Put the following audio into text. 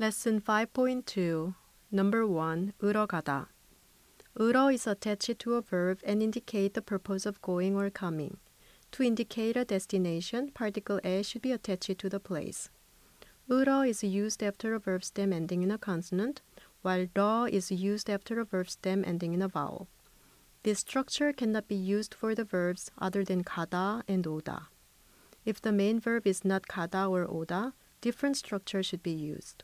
Lesson 5.2 Number 1 으러 가다 으러 is attached to a verb and indicate the purpose of going or coming. To indicate a destination, particle a should be attached to the place. 으러 is used after a verb stem ending in a consonant, while 러 is used after a verb stem ending in a vowel. This structure cannot be used for the verbs other than 가다 and 오다. If the main verb is not 가다 or 오다, different structure should be used.